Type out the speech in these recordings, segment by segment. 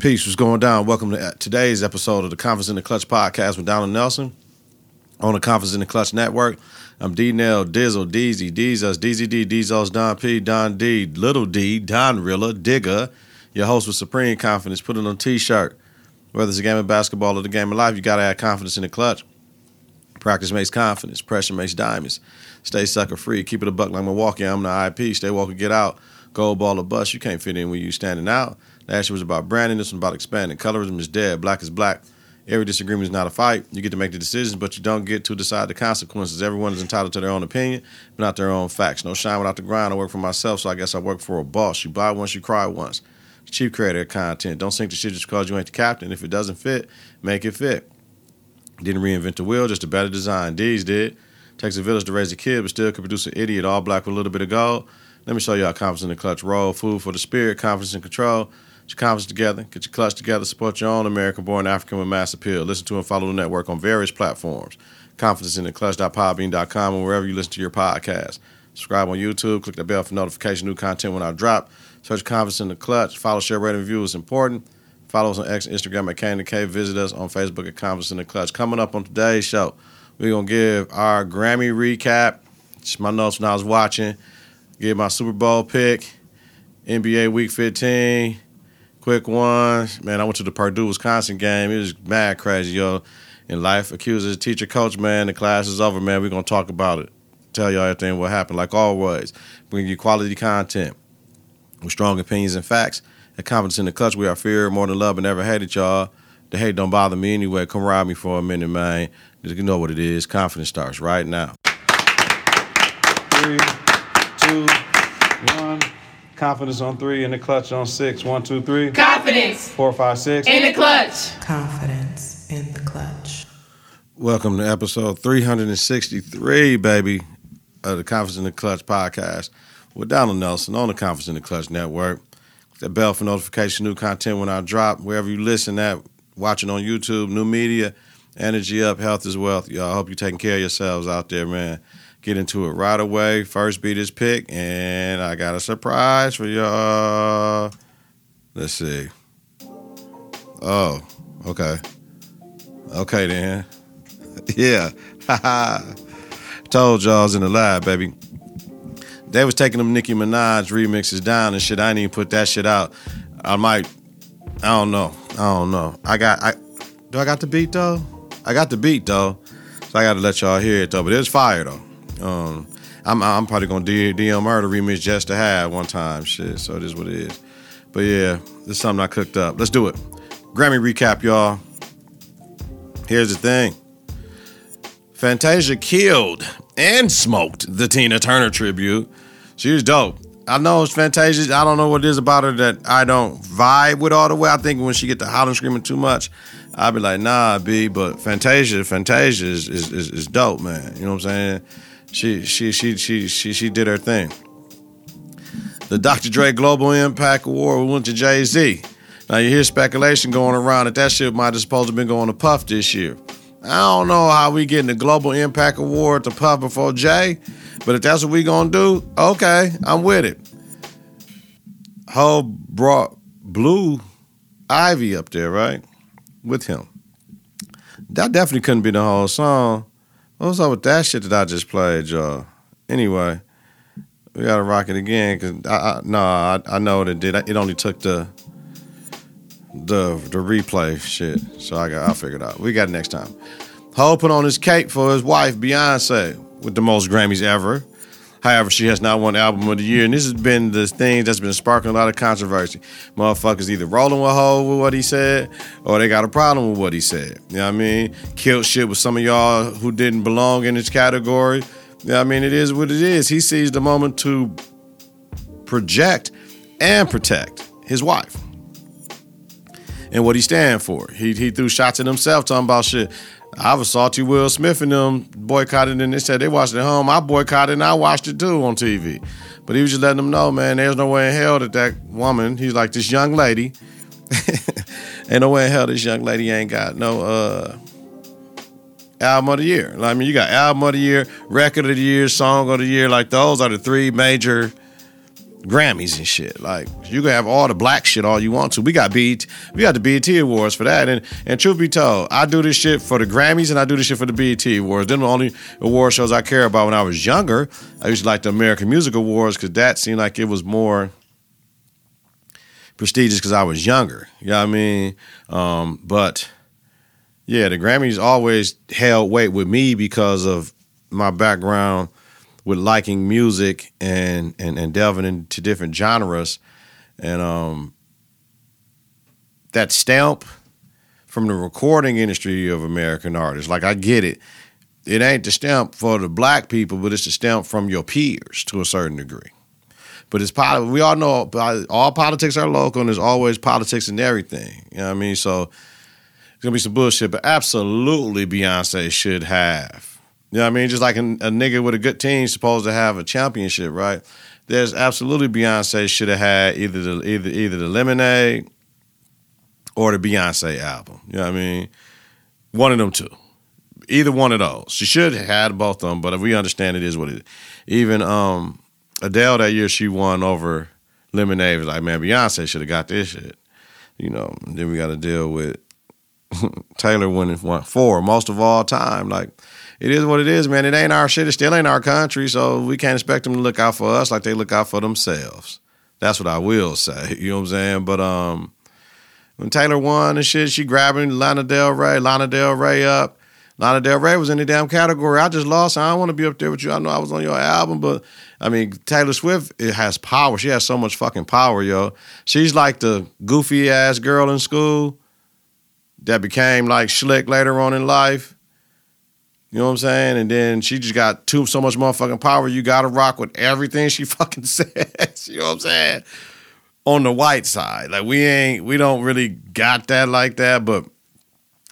Peace, what's going down? Welcome to uh, today's episode of the Confidence in the Clutch podcast with Donald Nelson on the Confidence in the Clutch Network. I'm D Nell, Dizzle, Deezy, Deezus, DZD, Deezos, Don P, Don D, Little D, Donrilla, Digger, your host with Supreme Confidence. Put it on t shirt. Whether it's a game of basketball or the game of life, you got to have confidence in the clutch. Practice makes confidence, pressure makes diamonds. Stay sucker free, keep it a buck like Milwaukee. I'm the IP, stay walk get out. Gold ball or bust, you can't fit in when you standing out. Last year was about branding. This one about expanding. Colorism is dead. Black is black. Every disagreement is not a fight. You get to make the decisions, but you don't get to decide the consequences. Everyone is entitled to their own opinion, but not their own facts. No shine without the grind. I work for myself, so I guess I work for a boss. You buy once, you cry once. Chief creator of content. Don't sink the shit just because you ain't the captain. If it doesn't fit, make it fit. Didn't reinvent the wheel, just a better design. D's did. Takes a village to raise a kid, but still could produce an idiot all black with a little bit of gold. Let me show how confidence in the clutch roll. Food for the spirit, confidence and control. Get your confidence together, get your clutch together, support your own American born African with mass appeal. Listen to and follow the network on various platforms. Confidence in the clutch.podbean.com and wherever you listen to your podcast. Subscribe on YouTube, click the bell for notification, new content when I drop. Search Confidence in the Clutch. Follow, share, rate, and review is important. Follow us on X, Instagram at Candy K. Visit us on Facebook at Confidence in the Clutch. Coming up on today's show, we're going to give our Grammy recap. Just my notes when I was watching. Give my Super Bowl pick, NBA Week 15 Quick one, man. I went to the Purdue Wisconsin game. It was mad crazy, yo. In life, accuses teacher, coach, man. The class is over, man. We're gonna talk about it. Tell y'all everything what happened, like always. Bring you quality content with strong opinions and facts. And confidence in the clutch. We are fear more than love and never hated y'all. The hate don't bother me anyway. Come ride me for a minute, man. You know what it is. Confidence starts right now. Three, two. Confidence on three, in the clutch on six. One, two, three. Confidence. Four, five, six. In the clutch. Confidence in the clutch. Welcome to episode 363, baby, of the Confidence in the Clutch podcast with Donald Nelson on the Confidence in the Clutch Network. The bell for notification, new content when I drop, wherever you listen at, watching on YouTube, new media, energy up, health is wealth. Y'all, I hope you're taking care of yourselves out there, man get into it right away. First beat is pick, and I got a surprise for y'all. Let's see. Oh, okay. Okay then. yeah. Told y'all I was in the lab, baby. They was taking them Nicki Minaj remixes down and shit. I didn't even put that shit out. I might. I don't know. I don't know. I got. I do. I got the beat though. I got the beat though. So I got to let y'all hear it though. But it's fire though. Um, I'm I'm probably gonna DM Murder remix just to have one time. Shit, so it is what it is. But yeah, this is something I cooked up. Let's do it. Grammy recap, y'all. Here's the thing. Fantasia killed and smoked the Tina Turner tribute. She was dope. I know it's Fantasia. I don't know what it is about her that I don't vibe with all the way. I think when she get to howling screaming too much, I'll be like, nah, B. But Fantasia, Fantasia is, is, is dope, man. You know what I'm saying? She she she she she she did her thing. The Dr. Dre Global Impact Award We went to Jay Z. Now you hear speculation going around that that shit might have supposed to been going to Puff this year. I don't know how we getting the Global Impact Award to Puff before Jay, but if that's what we gonna do, okay, I'm with it. Hov brought Blue Ivy up there, right, with him. That definitely couldn't be the whole song. What's up with that shit that I just played, y'all? Anyway, we gotta rock it again because I, I no, I, I know what it did. It only took the the the replay shit, so I got I figured out. We got it next time. Hov put on his cape for his wife Beyonce with the most Grammys ever. However, she has not won Album of the Year, and this has been the thing that's been sparking a lot of controversy. Motherfuckers either rolling with Hov with what he said, or they got a problem with what he said. You know what I mean? Killed shit with some of y'all who didn't belong in this category. You know what I mean? It is what it is. He sees the moment to project and protect his wife and what he stand for. He he threw shots at himself talking about shit. I was salty Will Smith and them boycotted and they said they watched it at home. I boycotted and I watched it too on TV. But he was just letting them know, man, there's no way in hell that that woman, he's like this young lady, ain't no way in hell this young lady ain't got no uh album of the year. I mean, you got album of the year, record of the year, song of the year. Like those are the three major Grammys and shit. Like you can have all the black shit all you want to. We got BET, we got the BET Awards for that. And and truth be told, I do this shit for the Grammys and I do this shit for the BET Awards. Them the only award shows I care about when I was younger. I used to like the American Music Awards because that seemed like it was more prestigious because I was younger. You know what I mean? Um, but yeah, the Grammys always held weight with me because of my background with liking music and and, and delving into different genres. And um, that stamp from the recording industry of American artists, like I get it. It ain't the stamp for the black people, but it's the stamp from your peers to a certain degree. But it's politics. We all know all politics are local, and there's always politics in everything. You know what I mean? So it's gonna be some bullshit, but absolutely Beyonce should have. You know what I mean? Just like a, a nigga with a good team supposed to have a championship, right? There's absolutely Beyonce should have had either the either either the Lemonade or the Beyonce album. You know what I mean? One of them two. Either one of those. She should have had both of them, but if we understand it is what it is. Even um Adele that year she won over Lemonade was like, man, Beyonce should have got this shit. You know, then we got to deal with Taylor winning four most of all time. Like, it is what it is, man. It ain't our shit. It still ain't our country, so we can't expect them to look out for us like they look out for themselves. That's what I will say. You know what I'm saying? But um, when Taylor won and shit, she grabbing Lana Del Rey, Lana Del Rey up. Lana Del Rey was in the damn category. I just lost. I don't want to be up there with you. I know I was on your album, but I mean, Taylor Swift it has power. She has so much fucking power, yo. She's like the goofy ass girl in school that became like slick later on in life. You know what I'm saying? And then she just got too so much motherfucking power. You gotta rock with everything she fucking says. you know what I'm saying? On the white side. Like we ain't we don't really got that like that, but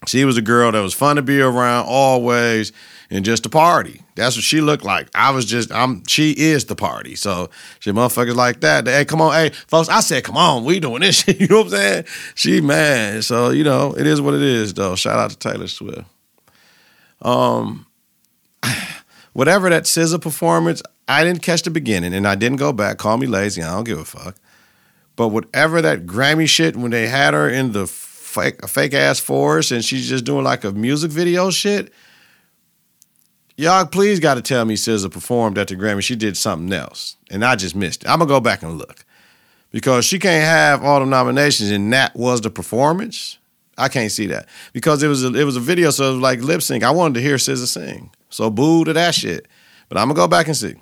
she was a girl that was fun to be around always and just a party. That's what she looked like. I was just, I'm. She is the party. So she motherfuckers like that. Hey, come on, hey, folks. I said, come on, we doing this shit. You know what I'm saying? She man. So you know, it is what it is, though. Shout out to Taylor Swift. Um, whatever that SZA performance, I didn't catch the beginning, and I didn't go back. Call me lazy. I don't give a fuck. But whatever that Grammy shit when they had her in the fake fake ass forest and she's just doing like a music video shit. Y'all, please got to tell me SZA performed at the Grammy. She did something else, and I just missed it. I'm gonna go back and look because she can't have all the nominations, and that was the performance. I can't see that because it was a, it was a video, so it was like lip sync. I wanted to hear SZA sing, so boo to that shit. But I'm gonna go back and see.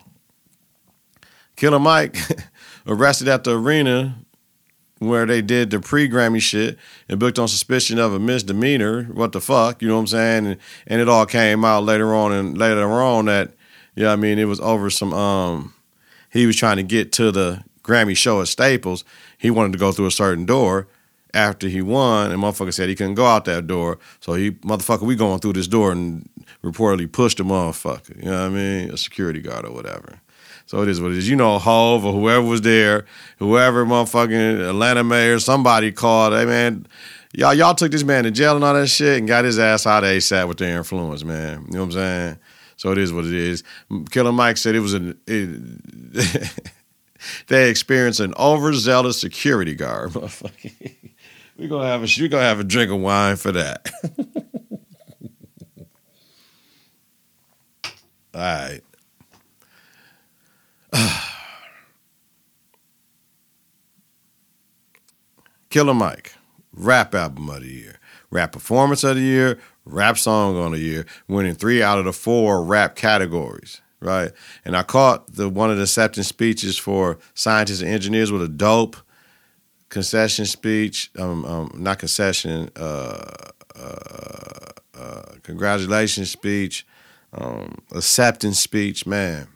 Killer Mike arrested at the arena where they did the pre Grammy shit and booked on suspicion of a misdemeanor. What the fuck? You know what I'm saying? And, and it all came out later on and later on that, yeah, I mean, it was over some, um, he was trying to get to the Grammy show at Staples. He wanted to go through a certain door after he won, and motherfucker said he couldn't go out that door. So he, motherfucker, we going through this door and reportedly pushed the motherfucker. You know what I mean? A security guard or whatever. So it is what it is. You know, Hov or whoever was there, whoever motherfucking Atlanta mayor, somebody called, hey man, y'all y'all took this man to jail and all that shit and got his ass out of ASAP with their influence, man. You know what I'm saying? So it is what it is. Killer Mike said it was an it, they experienced an overzealous security guard. Motherfucking. We gonna have a we gonna have a drink of wine for that. All right. Killer Mike, rap album of the year, rap performance of the year, rap song on the year, winning three out of the four rap categories. Right, and I caught the one of the acceptance speeches for scientists and engineers with a dope concession speech. Um, um not concession. Uh, uh, uh, congratulations speech. Um, acceptance speech. Man,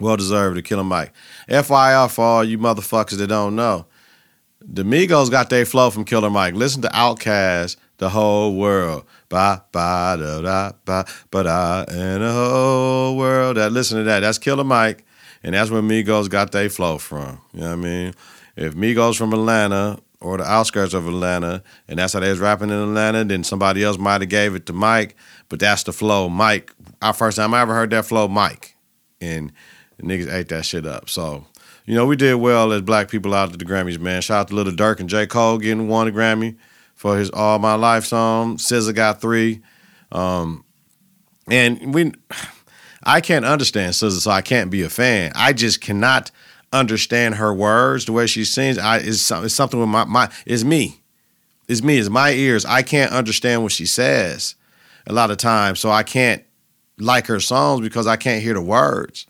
well deserved to kill Killer Mike. FYI for all you motherfuckers that don't know, the Migos got their flow from Killer Mike. Listen to Outkast, the whole world. Ba ba da da ba ba da and the whole world. That listen to that. That's Killer Mike, and that's where Migos got their flow from. You know what I mean? If Migos from Atlanta or the outskirts of Atlanta, and that's how they was rapping in Atlanta, then somebody else might have gave it to Mike, but that's the flow. Mike, our first time I ever heard that flow, Mike, and niggas ate that shit up. So, you know, we did well as black people out at the Grammys, man. Shout out to Little Durk and J. Cole getting one a Grammy for his All My Life song. SZA got three. Um, and we, I can't understand SZA, so I can't be a fan. I just cannot understand her words, the way she sings. I it's, it's something with my my. It's me. It's me. It's my ears. I can't understand what she says a lot of times, so I can't like her songs because I can't hear the words.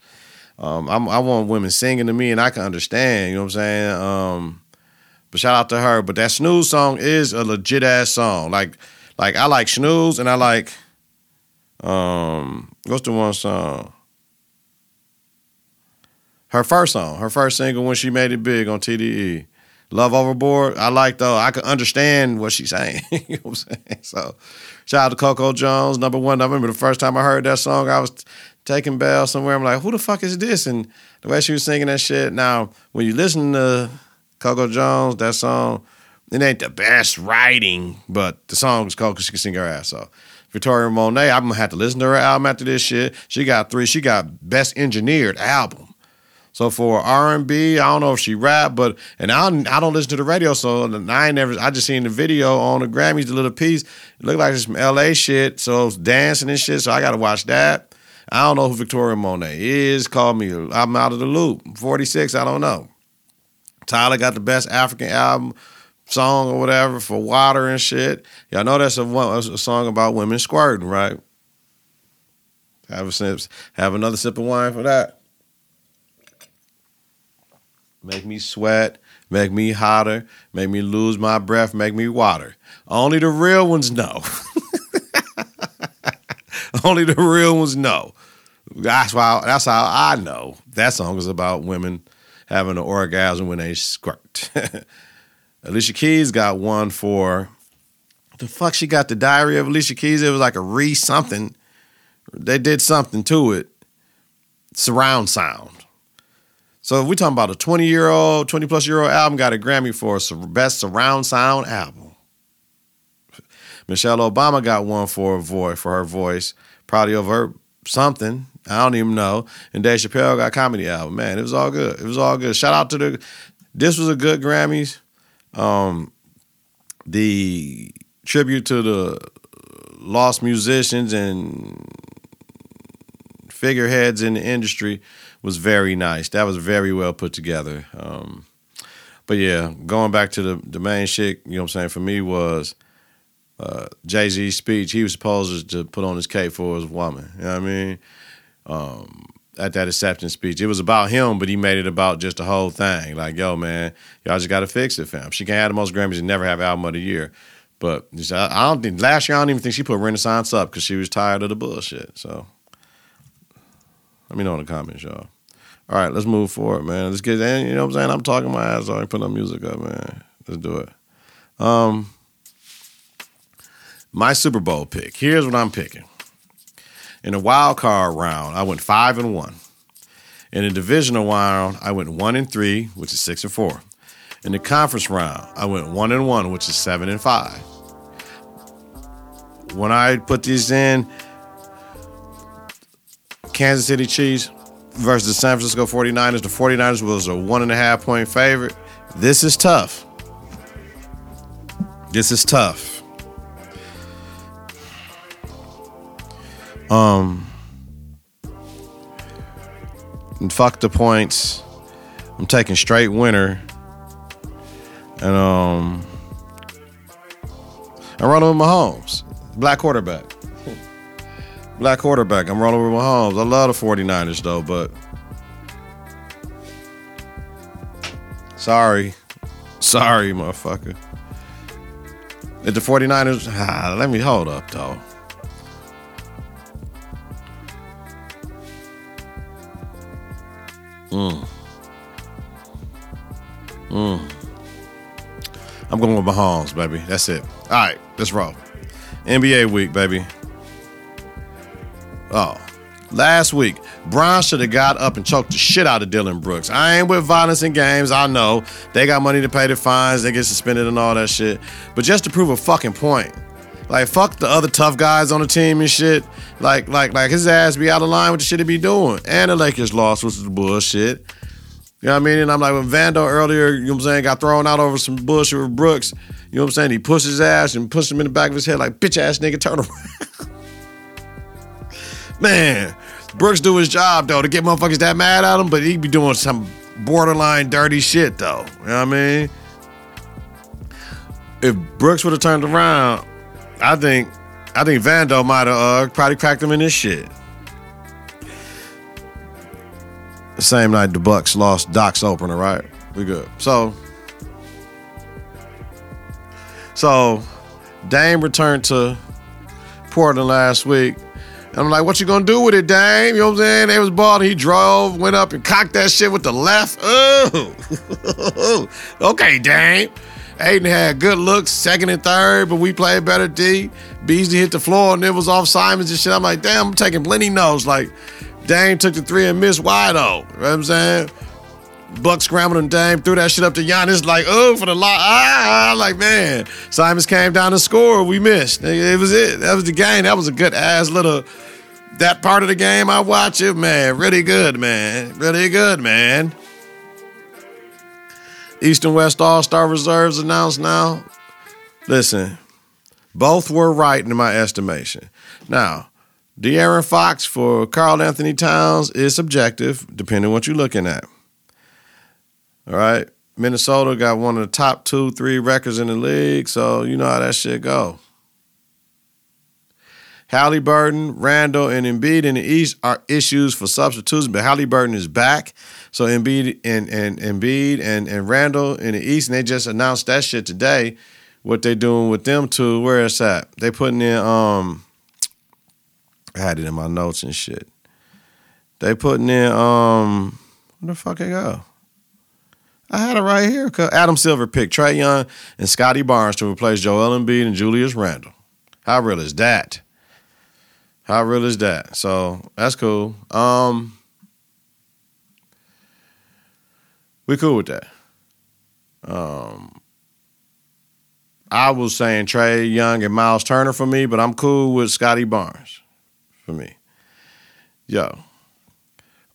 Um, i want women singing to me, and I can understand. You know what I'm saying? Um, but shout out to her. But that snooze song is a legit ass song. Like, like I like snooze, and I like um, what's the one song? Her first song, her first single when she made it big on TDE. Love Overboard. I like though. I can understand what she's saying. you know what I'm saying? So shout out to Coco Jones, number one. I remember the first time I heard that song, I was taking Bell somewhere. I'm like, who the fuck is this? And the way she was singing that shit. Now, when you listen to Coco Jones, that song, it ain't the best writing, but the song is cool because she can sing her ass off. Victoria Monet, I'm gonna have to listen to her album after this shit. She got three. She got best engineered album. So for R and I don't know if she rap, but and I don't, I don't listen to the radio, so I ain't never. I just seen the video on the Grammys, the little piece. It looked like it's some L.A. shit, so dancing and shit. So I got to watch that. I don't know who Victoria Monet is. Call me. I'm out of the loop. 46. I don't know. Tyla got the best African album song or whatever for water and shit. Y'all know that's a, a song about women squirting, right? Have a sip, have another sip of wine for that. Make me sweat, make me hotter, make me lose my breath, make me water. Only the real ones know. Only the real ones know. That's why. That's how I know that song is about women having an orgasm when they squirt. Alicia Keys got one for the fuck. She got the Diary of Alicia Keys. It was like a re something. They did something to it. Surround sound. So if we talking about a 20 year old, 20 plus year old album, got a Grammy for best surround sound album. Michelle Obama got one for her voice for her voice, probably her something. I don't even know. And Dave Chappelle got comedy album. Man, it was all good. It was all good. Shout out to the. This was a good Grammys. Um, the tribute to the lost musicians and figureheads in the industry was very nice. That was very well put together. Um, but yeah, going back to the the main shit, you know what I'm saying, for me was uh, Jay Z's speech. He was supposed to put on his cape for his woman. You know what I mean? Um, at that acceptance speech, it was about him, but he made it about just the whole thing. Like, yo, man, y'all just got to fix it, fam. She can't have the most Grammys and never have album of the year. But I don't think last year I don't even think she put Renaissance up because she was tired of the bullshit. So let me know in the comments, y'all. All right, let's move forward, man. Let's get. You know what I'm saying? I'm talking my ass off. I Putting up music up, man. Let's do it. Um, my Super Bowl pick. Here's what I'm picking. In the wild card round, I went five and one. In the divisional round, I went one and three, which is six and four. In the conference round, I went one and one, which is seven and five. When I put these in, Kansas City Chiefs versus the San Francisco 49ers, the 49ers was a one and a half point favorite. This is tough. This is tough. Um, and fuck the points. I'm taking straight winner. And um, I'm running with Mahomes, black quarterback. Black quarterback. I'm rolling with Mahomes. I love the 49ers though, but sorry. Sorry, motherfucker. If the 49ers, ah, let me hold up though. Mm. Mm. I'm going with Mahomes, baby. That's it. All right, let's roll. NBA week, baby. Oh, last week, Bron should have got up and choked the shit out of Dillon Brooks. I ain't with violence in games. I know they got money to pay the fines, they get suspended and all that shit. But just to prove a fucking point, like fuck the other tough guys on the team and shit. Like like like his ass be out of line with the shit he be doing. And the Lakers lost, which is bullshit. You know what I mean? And I'm like, when Vando earlier, you know what I'm saying, got thrown out over some bullshit with Brooks, you know what I'm saying? He pushed his ass and pushed him in the back of his head like, bitch ass nigga, turn around. Man, Brooks do his job though to get motherfuckers that mad at him, but he be doing some borderline dirty shit though. You know what I mean? If Brooks would have turned around, I think I think Vando might have uh, probably cracked him in his shit. The same night the Bucks lost Doc's opener, right? We good. So, so Dame returned to Portland last week. And I'm like, what you gonna do with it, Dame? You know what I'm saying? They was balling. He drove, went up and cocked that shit with the left. Oh, okay, Dame. Aiden had good looks, second and third, but we played better D. Beasley hit the floor and it was off Simons and shit. I'm like, damn, I'm taking plenty notes. Like, Dame took the three and missed wide open. You know what I'm saying? Buck scrambled and Dame threw that shit up to Giannis like, oh, for the lot. Ah, like, man. Simons came down to score. We missed. It was it. That was the game. That was a good ass little, that part of the game I watch it, man. Really good, man. Really good, man. East and West All Star reserves announced now. Listen, both were right in my estimation. Now, De'Aaron Fox for Karl Anthony Towns is subjective, depending on what you're looking at. All right. Minnesota got one of the top two, three records in the league, so you know how that shit go. Halliburton, Randle, and Embiid in the East are issues for substitution, but Halliburton is back. So Embiid and, and Embiid and, and Randle in the East, and they just announced that shit today. What they doing with them two? Where it's at? They putting in um I had it in my notes and shit. They putting in um where the fuck it go? I had it right here. Adam Silver picked Trae Young and Scottie Barnes to replace Joel Embiid and Julius Randle. How real is that? How real is that? So that's cool. Um, we cool with that. Um, I was saying Trae Young and Miles Turner for me, but I'm cool with Scottie Barnes for me. Yo,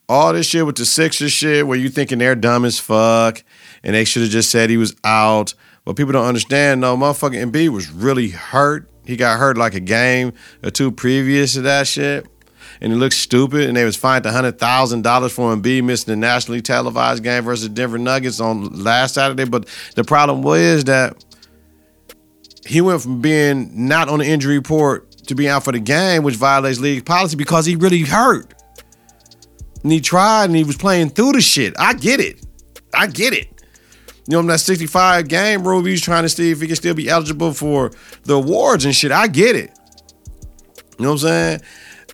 all this shit with the Sixers shit where you thinking they're dumb as fuck and they should have just said he was out. But people don't understand, no, motherfucking Embiid was really hurt. He got hurt like a game or two previous to that shit. And he looked stupid, and they was fined hundred thousand dollars for Embiid missing the nationally televised game versus Denver Nuggets on last Saturday. But the problem was that he went from being not on the injury report to being out for the game, which violates league policy because he really hurt. And he tried and he was playing through the shit. I get it. I get it. You know, I'm that 65 game rule, he's trying to see if he can still be eligible for the awards and shit. I get it. You know what I'm saying?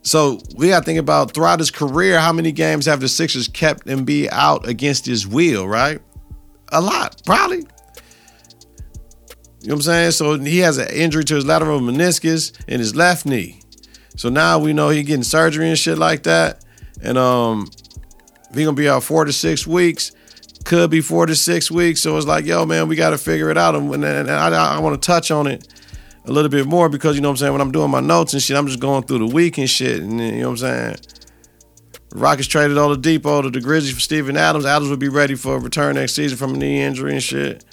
So we got to think about throughout his career, how many games have the Sixers kept Embiid out against his will, right? A lot, probably. You know what I'm saying? So he has an injury to his lateral meniscus in his left knee. So now we know he getting surgery and shit like that. And um, he gonna be out four to six weeks. Could be four to six weeks. So it's like, yo, man, we got to figure it out. And, and I, I want to touch on it a little bit more because you know what I'm saying. When I'm doing my notes and shit, I'm just going through the week and shit. And you know what I'm saying. Rockets traded Oladipo to the Grizzlies for Steven Adams. Adams would be ready for a return next season from a knee injury and shit.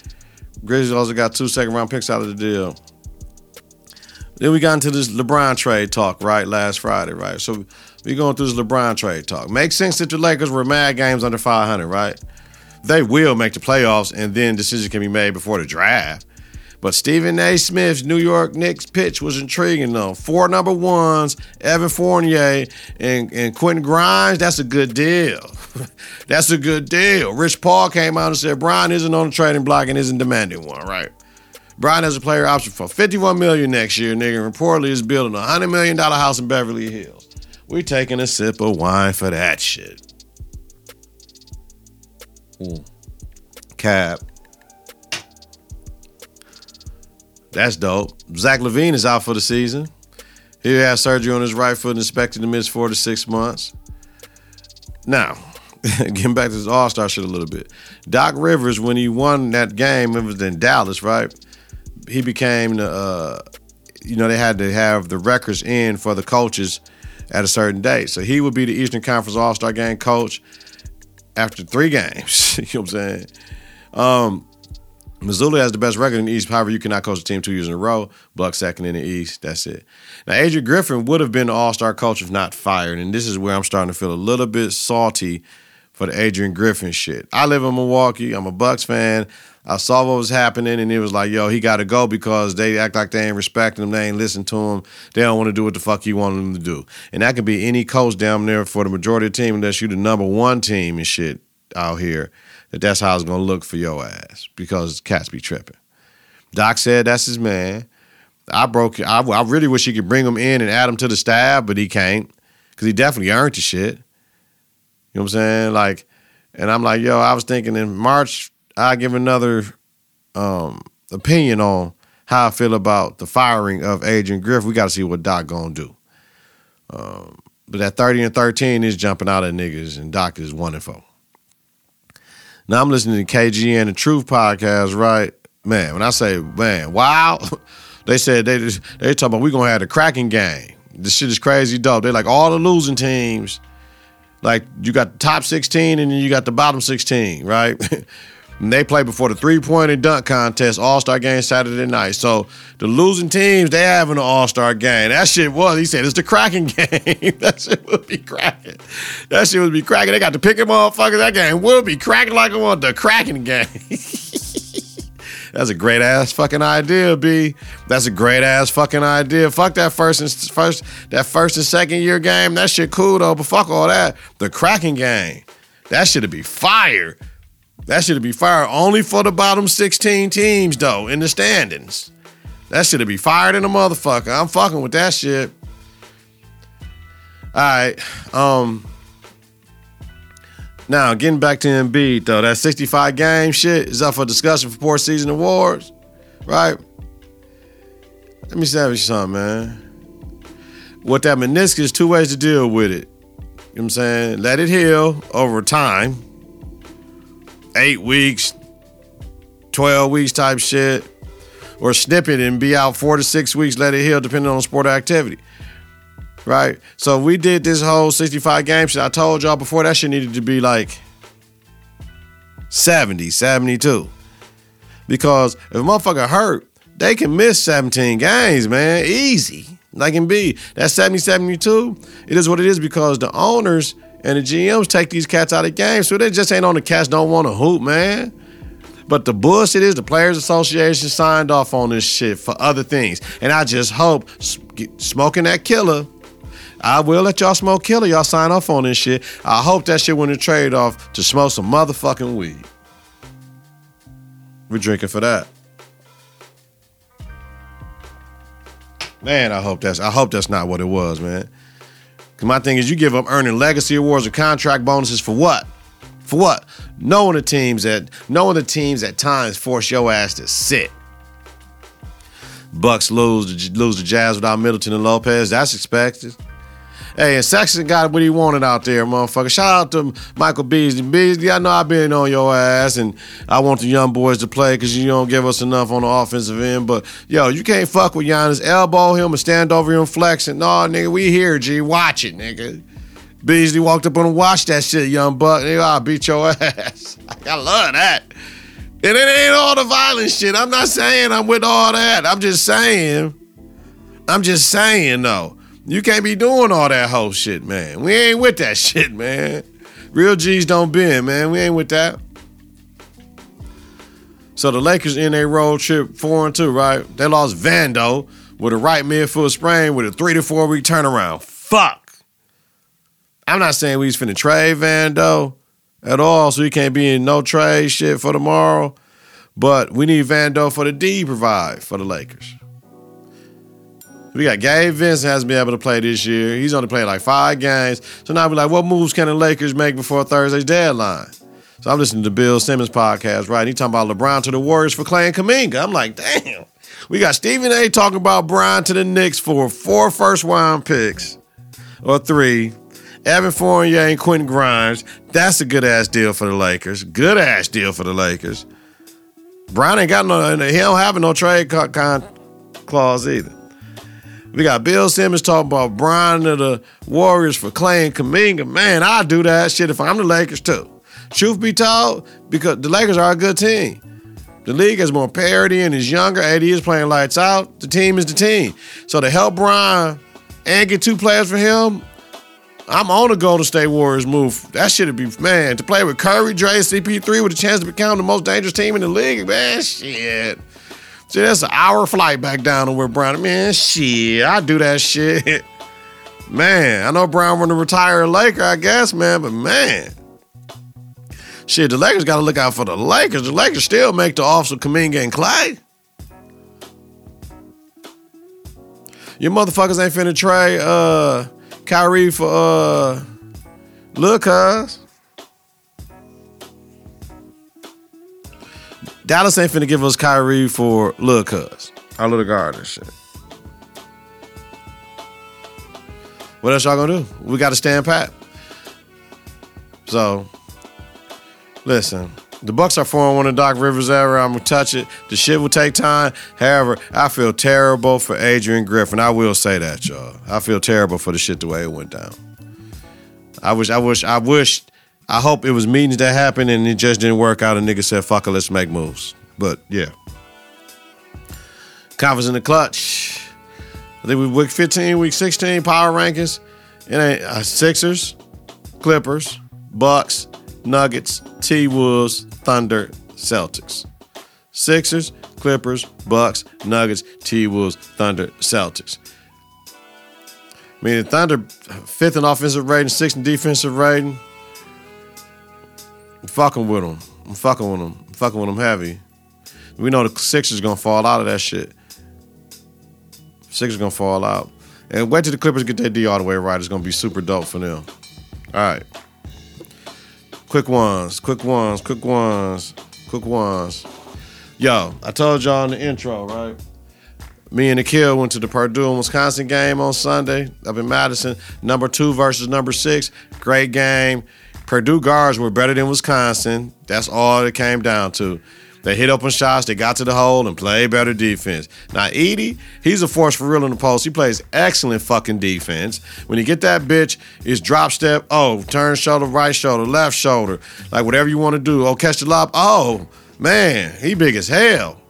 Grizzlies also got two second round picks out of the deal. Then we got into this LeBron trade talk, right, last Friday, right? So we going through this LeBron trade talk. Makes sense that the Lakers were mad games under 500, right? They will make the playoffs, and then decisions can be made before the draft. But Stephen A. Smith's New York Knicks pitch was intriguing, though. Four number ones, Evan Fournier and, and Quentin Grimes, that's a good deal. that's a good deal. Rich Paul came out and said Bron isn't on the trading block and isn't demanding one, right? Bron has a player option for 51 million next year, nigga, and reportedly is building a $100 million house in Beverly Hills. We're taking a sip of wine for that shit. Mm. Cap. That's dope. Zach LaVine is out for the season. He had surgery on his right foot and expected to miss four to six months. Now, getting back to this All Star shit a little bit. Doc Rivers, when he won that game, it was in Dallas, right? He became the, uh, you know, they had to have the records in for the coaches at a certain date. So he would be the Eastern Conference All Star game coach. after three games. you know what I'm saying? Um, Mazzulla has the best record in the East. However, you cannot coach a team two years in a row. Buck second in the East. That's it. Now, Adrian Griffin would have been the All Star coach if not fired, and this is where I'm starting to feel a little bit salty for the Adrian Griffin shit. I live in Milwaukee. I'm a Bucks fan. I saw what was happening, and it was like, yo, he got to go because they act like they ain't respecting him. They ain't listen to him. They don't want to do what the fuck he wanted them to do. And that could be any coach down there for the majority of the team unless you the number one team and shit out here. That that's how it's gonna look for your ass because cats be tripping. Doc said that's his man. I broke. I, I really wish he could bring him in and add him to the staff, but he can't because he definitely earned the shit. You know what I'm saying? Like, and I'm like, yo, I was thinking in March I give another um, opinion on how I feel about the firing of Adrian Griff. We got to see what Doc gonna do. Um, but that 30 and 13 is jumping out at niggas, and Doc is one and four. Now I'm listening to KGN and the Truth podcast, right? Man, when I say man, wow, they said they just, they talking about we gonna have the cracking game. This shit is crazy dope. They like all the losing teams. Like you got the top 16 and then you got the bottom 16, right? And they play before the three point and dunk contest, All Star game Saturday night. So the losing teams, they having an All Star game. That shit was, he said, it's the cracking game. that shit would be cracking. That shit would be cracking. They got to pick him motherfuckers. That game will be cracking like I want the cracking game. That's a great ass fucking idea, B. That's a great ass fucking idea. Fuck that first and first that first and second year game. That shit cool though, but fuck all that. The cracking game. That shit'd be fire. That should be fired only for the bottom 16 teams, though, in the standings. That should be fired in a motherfucker. I'm fucking with that shit. All right. Um. Now, getting back to Embiid, though, that 65 game shit is up for discussion for poor season awards, right? Let me say you something, man. With that meniscus, two ways to deal with it. You know what I'm saying? Let it heal over time eight weeks, 12 weeks type shit, or snip it and be out four to six weeks, let it heal, depending on sport activity. Right? So we did this whole 65 game shit. I told y'all before that shit needed to be like 70, 72. Because if a motherfucker hurt, they can miss 17 games, man. Easy. Like in B. That 70, 72, it is what it is because the owners and the GMs take these cats out of games, so they just ain't on the cats don't want to hoop, man. But the bullshit is the Players Association signed off on this shit for other things. And I just hope smoking that killer, I will let y'all smoke killer. Y'all sign off on this shit. I hope that shit went a trade off to smoke some motherfucking weed. We're drinking for that. Man, I hope that's I hope that's not what it was, man. Because my thing is, you give up earning legacy awards or contract bonuses for what? For what? Knowing the teams that knowing the teams at times force your ass to sit. Bucks lose lose the Jazz without Middleton and Lopez. That's expected. Hey, and Sexton got what he wanted out there, motherfucker. Shout out to Michael Beasley. Beasley, I know I've been on your ass, and I want the young boys to play because you don't give us enough on the offensive end. But yo, you can't fuck with Giannis. Elbow him and stand over him flexing. No, nigga, we here, G. Watch it, nigga. Beasley walked up and watched that shit, young buck. Nigga, I'll beat your ass. I love that. And it ain't all the violent shit. I'm not saying I'm with all that. I'm just saying. I'm just saying though. You can't be doing all that whole shit, man. We ain't with that shit, man. Real G's don't bend, man. We ain't with that. So the Lakers in a road trip four and two, right? They lost Vando with a right midfoot sprain with a three to four week turnaround. Fuck. I'm not saying we just finna trade Vando at all, so he can't be in no trade shit for tomorrow. But we need Vando for the D provide for the Lakers. We got Gabe Vincent hasn't been able to play this year. He's only played like five games. So now we're like, what moves can the Lakers make before Thursday's deadline? So I'm listening to Bill Simmons podcast, right? He talking about LeBron to the Warriors for Klay and Kuminga. I'm like, damn. We got Stephen A. talking about Bron to the Knicks for four first round picks or three. Evan Fournier and Quentin Grimes. That's a good ass deal for the Lakers. Good ass deal for the Lakers. Bron ain't got no, he don't have no trade clause either. We got Bill Simmons talking about Bron of the Warriors for Klay and Kuminga. Man, I do that shit if I'm the Lakers too. Truth be told, because the Lakers are a good team. The league has more parity and is younger. AD is playing lights out. The team is the team. So to help Bron and get two players for him, I'm on a Golden State Warriors move. That should be man to play with Curry, Dre, CP3 with a chance to become the most dangerous team in the league. Man, shit. See, that's an hour flight back down to where Brown. Man, shit, I do that shit. Man, I know Brown want to retire a Laker, I guess, man, but man. Shit, the Lakers got to look out for the Lakers. The Lakers still make the offers of Kuminga and Klay. Your motherfuckers ain't finna trade uh, Kyrie for uh, Lil Cuz. Dallas ain't finna give us Kyrie for Lil Cuz. Our little guard and shit. What else y'all gonna do? We gotta stand pat. So, listen, the Bucks are 4 1 in Doc Rivers era. I'm gonna touch it. The shit will take time. However, I feel terrible for Adrian Griffin. I will say that, y'all. I feel terrible for the shit the way it went down. I wish, I wish, I wish, I hope it was meetings that happened and it just didn't work out. And nigga said, fuck it, let's make moves. But yeah. Conference in the clutch. I think we week 15, week 16, power rankings. It ain't uh, Sixers, Clippers, Bucks, Nuggets, T Wolves, Thunder, Celtics. Sixers, Clippers, Bucks, Nuggets, T Wolves, Thunder, Celtics. I mean, the Thunder fifth in offensive rating, sixth in defensive rating. Fucking with them. I'm fucking with them. I'm fucking with them heavy. We know the Sixers gonna fall out of that shit. Sixers gonna fall out. And wait till the Clippers get their D all the way right. It's gonna be super dope for them. All right. Quick ones, quick ones, quick ones, quick ones. Yo, I told y'all in the intro, right? Me and Nikhil went to the Purdue and Wisconsin game on Sunday up in Madison. Number two versus number six. Great game. Purdue guards were better than Wisconsin. That's all it came down to. They hit open shots, they got to the hole and played better defense. Now, Edey, he's a force for real in the post. He plays excellent fucking defense. When you get that bitch, it's drop step, oh, turn shoulder, right shoulder, left shoulder, like whatever you want to do. Oh, catch the lob. Oh, man, he big as hell.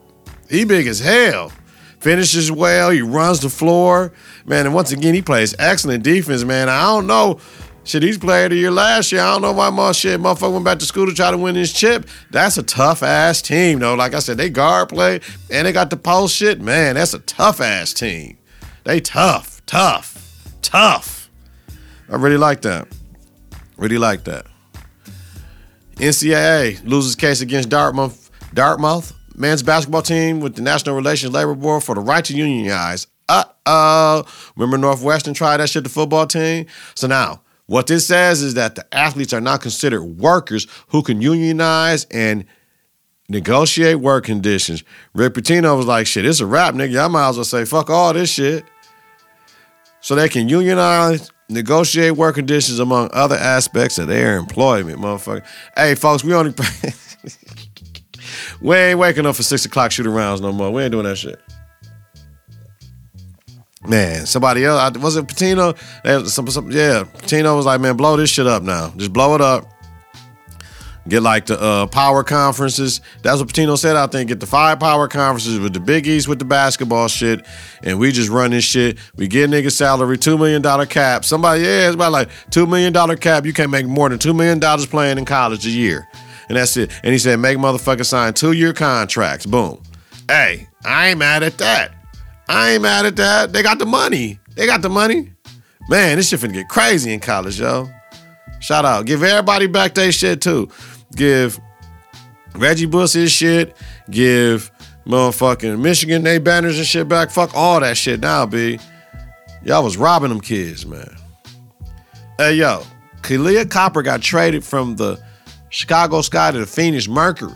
He big as hell. Finishes well, he runs the floor. Man, and once again, he plays excellent defense, man. I don't know. Shit, he's player of the year last year. I don't know why my shit motherfucker went back to school to try to win this chip. That's a tough ass team, though. Like I said, they guard play and they got the post shit. Man, that's a tough ass team. They tough, tough, tough. I really like that. Really like that. NCAA loses case against Dartmouth. Dartmouth, men's basketball team with the National Relations Labor Board for the right to unionize. Uh oh. Remember Northwestern tried that shit, the football team? So now, what this says is that the athletes are not considered workers who can unionize and negotiate work conditions. Rick Pitino was like, shit, it's a rap, nigga. I might as well say, fuck all this shit. So they can unionize, negotiate work conditions among other aspects of their employment, motherfucker. Hey, folks, we only we ain't waking up for six o'clock shooting rounds no more. We ain't doing that shit. Man, somebody else was it Pitino? Some, some, yeah, Pitino was like, man, blow this shit up now. Just blow it up. Get like the uh, power conferences. That's what Pitino said. I think get the five power conferences with the biggies with the basketball shit, and we just run this shit. We get nigga salary, two million dollar cap. Somebody, yeah, it's about like two million dollar cap. You can't make more than two million dollars playing in college a year, and that's it. And he said, make motherfuckers sign two year contracts. Boom. Hey, I ain't mad at that. I ain't mad at that. They got the money. They got the money. Man, this shit finna get crazy in college, yo. Shout out. Give everybody back their shit too. Give Reggie Bush his shit. Give motherfucking Michigan they banners and shit back. Fuck all that shit now, B. Y'all was robbing them kids, man. Hey, yo. Kahleah Copper got traded from the Chicago Sky to the Phoenix Mercury.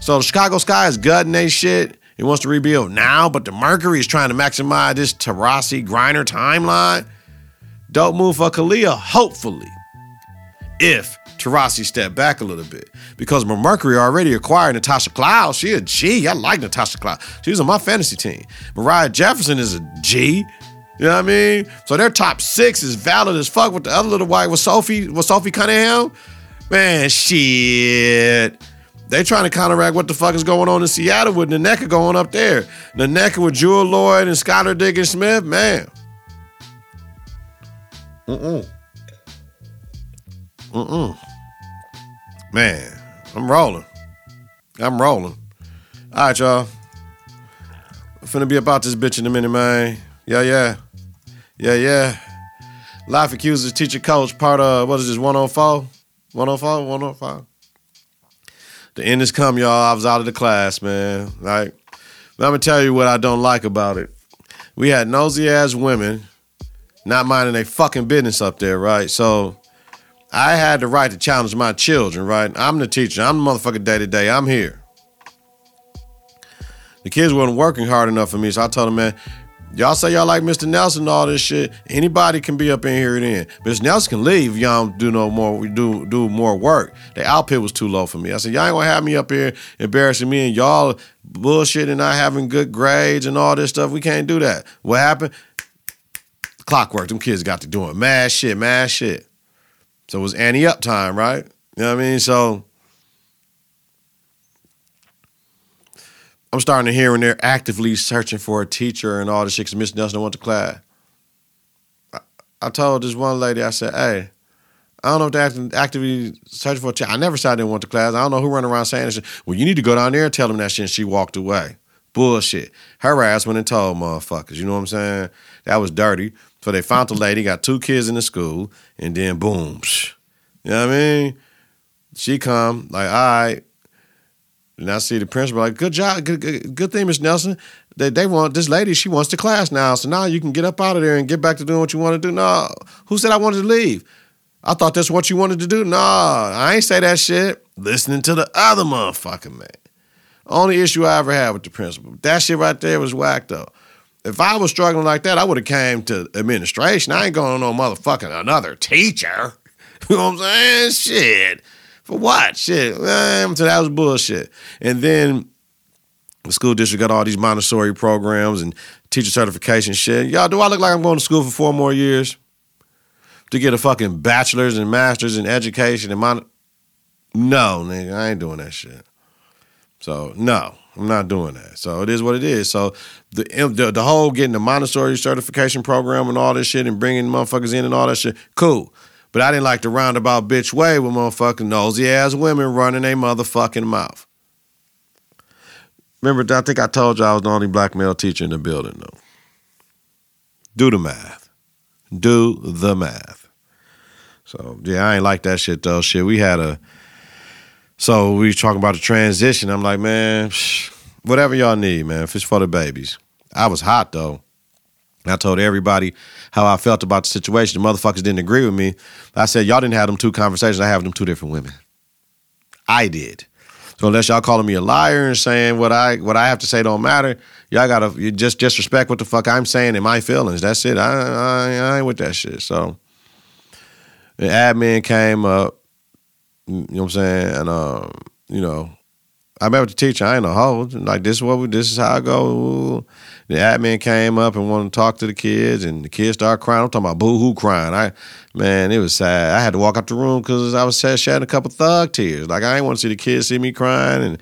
So the Chicago Sky is gutting they shit. He wants to rebuild now, but the Mercury is trying to maximize this Taurasi Griner timeline. Dope move for Kahleah, hopefully, if Taurasi step back a little bit. Because Mercury already acquired Natasha Cloud. She a G. I like Natasha Cloud. She was on my fantasy team. Moriah Jefferson is a G. You know what I mean? So their top six is valid as fuck with the other little white with Sophie, with Sophie Cunningham. Man, shit. They trying to counteract what the fuck is going on in Seattle with Nneka going up there. Nneka with Jewell Loyd and Skylar Diggins Smith, man. Mm-mm. Mm-mm. Man, I'm rolling. I'm rolling. All right, y'all. I'm finna be about this bitch in a minute, man. Yeah, yeah. Yeah, yeah. Life accuses teacher coach, part of, what is this, 104? 104? 105? The end has come, y'all. I was out of the class, man. Like, I'm gonna tell you what I don't like about it. We had nosy ass women not minding their fucking business up there, right? So I had the right to challenge my children, right? I'm the teacher. I'm the motherfucker day to day. I'm here. The kids weren't working hard enough for me, so I told them, man, y'all say y'all like Mr. Nelson and all this shit. Anybody can be up in here then. Mr. Nelson can leave y'all do no more. We do do more work. The output was too low for me. I said, y'all ain't gonna have me up here embarrassing me and y'all bullshit and not having good grades and all this stuff. We can't do that. What happened? Clockwork. Them kids got to doing mad shit, mad shit. So it was Annie up time, right? You know what I mean? So I'm starting to hear when they're actively searching for a teacher and all this shit because Miss Nelson went to class. I, I told this one lady, I said, hey, I don't know if they're actively searching for a teacher. I never said I didn't want to class. I don't know who run around saying this shit. Well, you need to go down there and tell them that shit. And she walked away. Bullshit. Her ass went and told motherfuckers. You know what I'm saying? That was dirty. So they found the lady, got two kids in the school, and then boom. You know what I mean? She come, like, all right. And I see the principal, like, good job, good, good, good thing, Miss Nelson. They, they want this lady, she wants to class now. So now you can get up out of there and get back to doing what you want to do. No, who said I wanted to leave? I thought that's what you wanted to do. No, I ain't say that shit. Listening to the other motherfucker, man. Only issue I ever had with the principal. That shit right there was whack though. If I was struggling like that, I would have came to administration. I ain't going to no motherfucking another teacher. You know what I'm saying? Shit. For what? Shit. Man, so that was bullshit. And then the school district got all these Montessori programs and teacher certification shit. Y'all, do I look like I'm going to school for four more years to get a fucking bachelor's and master's in education and mon? No, nigga, I ain't doing that shit. So no, I'm not doing that. So it is what it is. So the the, the whole getting the Montessori certification program and all this shit and bringing motherfuckers in and all that shit, cool. But I didn't like the roundabout bitch way with motherfucking nosy ass women running their motherfucking mouth. Remember, I think I told you I was the only black male teacher in the building, though. Do the math. Do the math. So, yeah, I ain't like that shit, though. Shit, we had a. So, we talking about the transition. I'm like, man, whatever y'all need, man. It's for the babies. I was hot, though. I told everybody how I felt about the situation. The motherfuckers didn't agree with me. I said, y'all didn't have them two conversations. I have them two different women. I did. So unless y'all calling me a liar and saying what I what I have to say don't matter, y'all gotta you just disrespect what the fuck I'm saying and my feelings. That's it. I, I, I ain't with that shit. So the admin came up, you know what I'm saying, and um, you know, I met with the teacher. I ain't a hoe. Like this is what we, this is how I go. The admin came up and wanted to talk to the kids, and the kids started crying. I'm talking about boo hoo crying. I man, it was sad. I had to walk out the room because I was shedding a couple thug tears. Like I didn't want to see the kids see me crying, and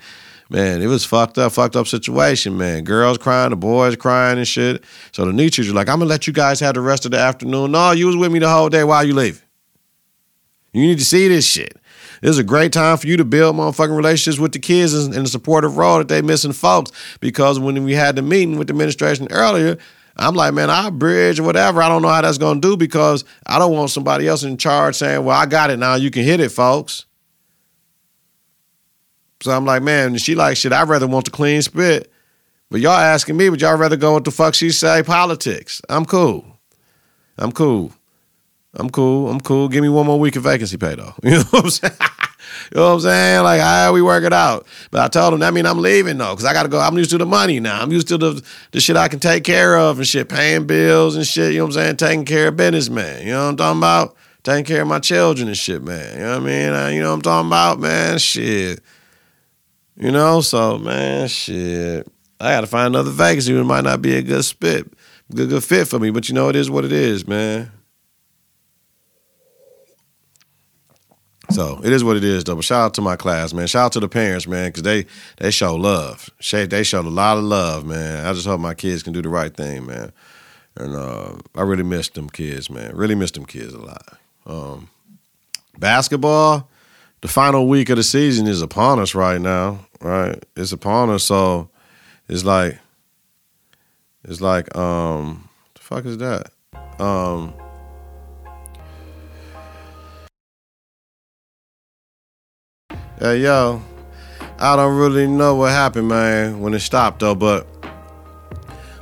man, it was fucked up, fucked up situation. Man, girls crying, the boys crying and shit. So the new teacher's like, I'm gonna let you guys have the rest of the afternoon. No, you was with me the whole day. Why you leaving? You need to see this shit. This is a great time for you to build motherfucking relationships with the kids in the supportive role that they missing folks. Because when we had the meeting with the administration earlier, I'm like, man, I bridge or whatever. I don't know how that's gonna do because I don't want somebody else in charge saying, well, I got it now. You can hit it, folks. So I'm like, man, she like shit. I'd rather want the clean spit. But y'all asking me, would y'all rather go with the fuck she say politics? I'm cool. I'm cool. I'm cool. I'm cool. Give me one more week of vacancy pay though. You know what I'm saying? you know what I'm saying? Like, how we work it out? But I told him that mean I'm leaving though, because I gotta go. I'm used to the money now. I'm used to the the shit I can take care of and shit, paying bills and shit. You know what I'm saying? Taking care of business, man. You know what I'm talking about? Taking care of my children and shit, man. You know what I mean? I, you know what I'm talking about, man? Shit. You know, so man, shit. I gotta find another vacancy. It might not be a good spit, good good fit for me, but you know it is what it is, man. So it is what it is, though. But shout out to my class, man. Shout out to the parents, man, because they they show love. They showed a lot of love, man. I just hope my kids can do the right thing, man. And uh, I really miss them kids, man. Really miss them kids a lot. Um, basketball, the final week of the season is upon us right now, right? It's upon us, so it's like, it's like, um, the fuck is that? Um, Hey yo, I don't really know what happened, man, when it stopped though, but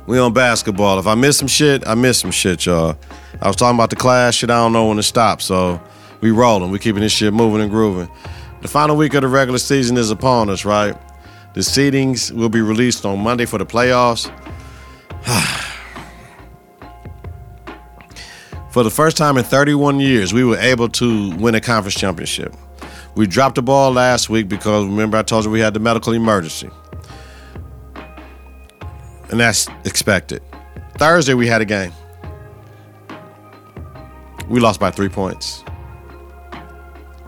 we on basketball. If I miss some shit, I miss some shit, y'all. I was talking about the class shit, I don't know when it stopped, so we rolling. We keeping this shit moving and grooving. The final week of the regular season is upon us, right? The seedings will be released on Monday for the playoffs. for the first time in 31 years, we were able to win a conference championship. We dropped the ball last week because remember I told you we had the medical emergency. And that's expected. Thursday we had a game. We lost by three points.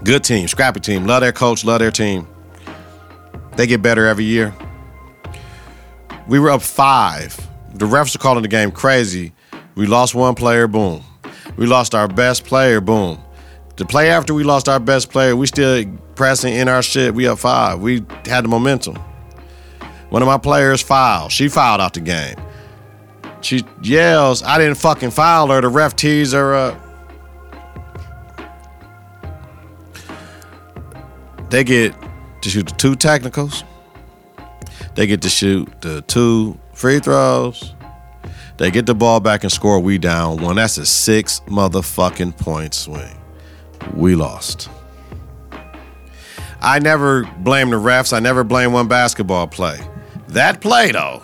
Good team, scrappy team. Love their coach, love their team. They get better every year. We were up five. The refs are calling the game crazy. We lost one player, boom. We lost our best player, boom. The play after we lost our best player, we still pressing in our shit. We up five. We had the momentum. One of my players fouled. She fouled out the game. She yells, I didn't fucking foul her. The ref tees her up. They get to shoot the two technicals. They get to shoot the two free throws. They get the ball back and score. We down one. That's a six motherfucking point swing. We lost. I never blame the refs. I never blame one basketball play. That play though,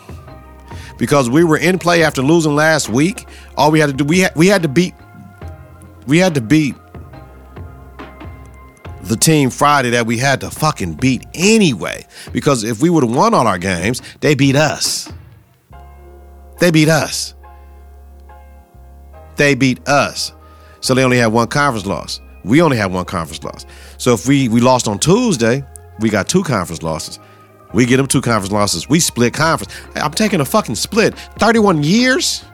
because we were in play after losing last week. All we had to do we had, we had to beat we had to beat the team Friday that we had to fucking beat anyway. Because if we would have won all our games, they beat us. They beat us. They beat us. So they only had one conference loss. We only have one conference loss. So if we we lost on Tuesday, we got two conference losses. We get them two conference losses. We split conference. I'm taking a fucking split. 31 years?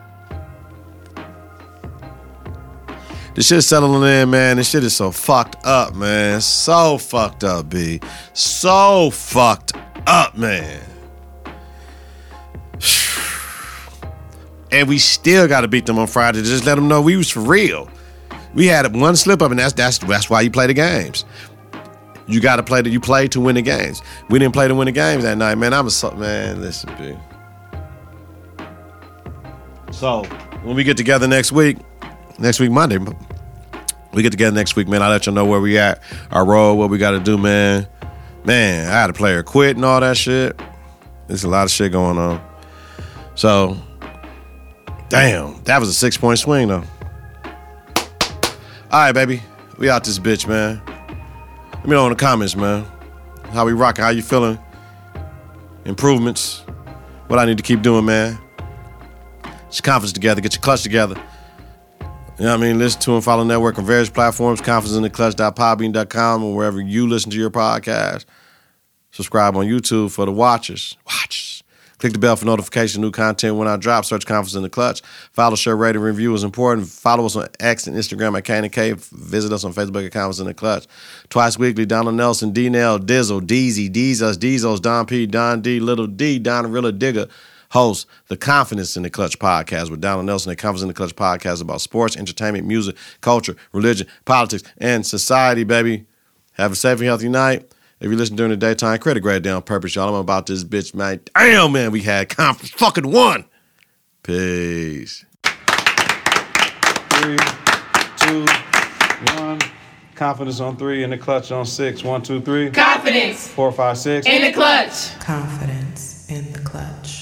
This shit is settling in, man. This shit is so fucked up, man. So fucked up, B. So fucked up, man. And we still got to beat them on Friday just let them know we was for real. We had one slip up, and that's that's that's why you play the games. You got to play that you play to win the games. We didn't play to win the games that night, man. I'm a man. Listen, B. So when we get together next week, next week Monday, we get together next week, man. I'll let you know where we at, our role, what we got to do, man. Man, I had a player quit and all that shit. There's a lot of shit going on. So, damn, that was a six point swing though. All right, baby, we out this bitch, man. Let me know in the comments, man. How we rocking? How you feeling? Improvements? What I need to keep doing, man? Get your confidence together. Get your clutch together. You know what I mean? Listen to and follow Network on various platforms, confidenceintheclutch.podbean.com, or wherever you listen to your podcast. Subscribe on YouTube for the watchers. Watchers. Click the bell for notification new content when I drop. Search Konfidence in the Klutch. Follow, share, rate, and review is important. Follow us on X and Instagram at Kane K. Visit us on Facebook at Konfidence in the Klutch. Twice weekly, Donald Nelson, D Nell, Dizzle, Deezy, Deezus, Deezos, Don P, Don D, Little D, Donrilla Digger hosts the Konfidence in the Klutch podcast with Donald Nelson. The Konfidence in the Klutch podcast about sports, entertainment, music, culture, religion, politics, and society, baby. Have a safe and healthy night. If you listen during the daytime, credit grade down purpose, y'all. I'm about this bitch, man. Damn, man, we had conference fucking one. Peace. Three, two, one. Confidence on three and the clutch on six. One, two, three. Confidence Four, five, six. in the clutch. Confidence in the clutch.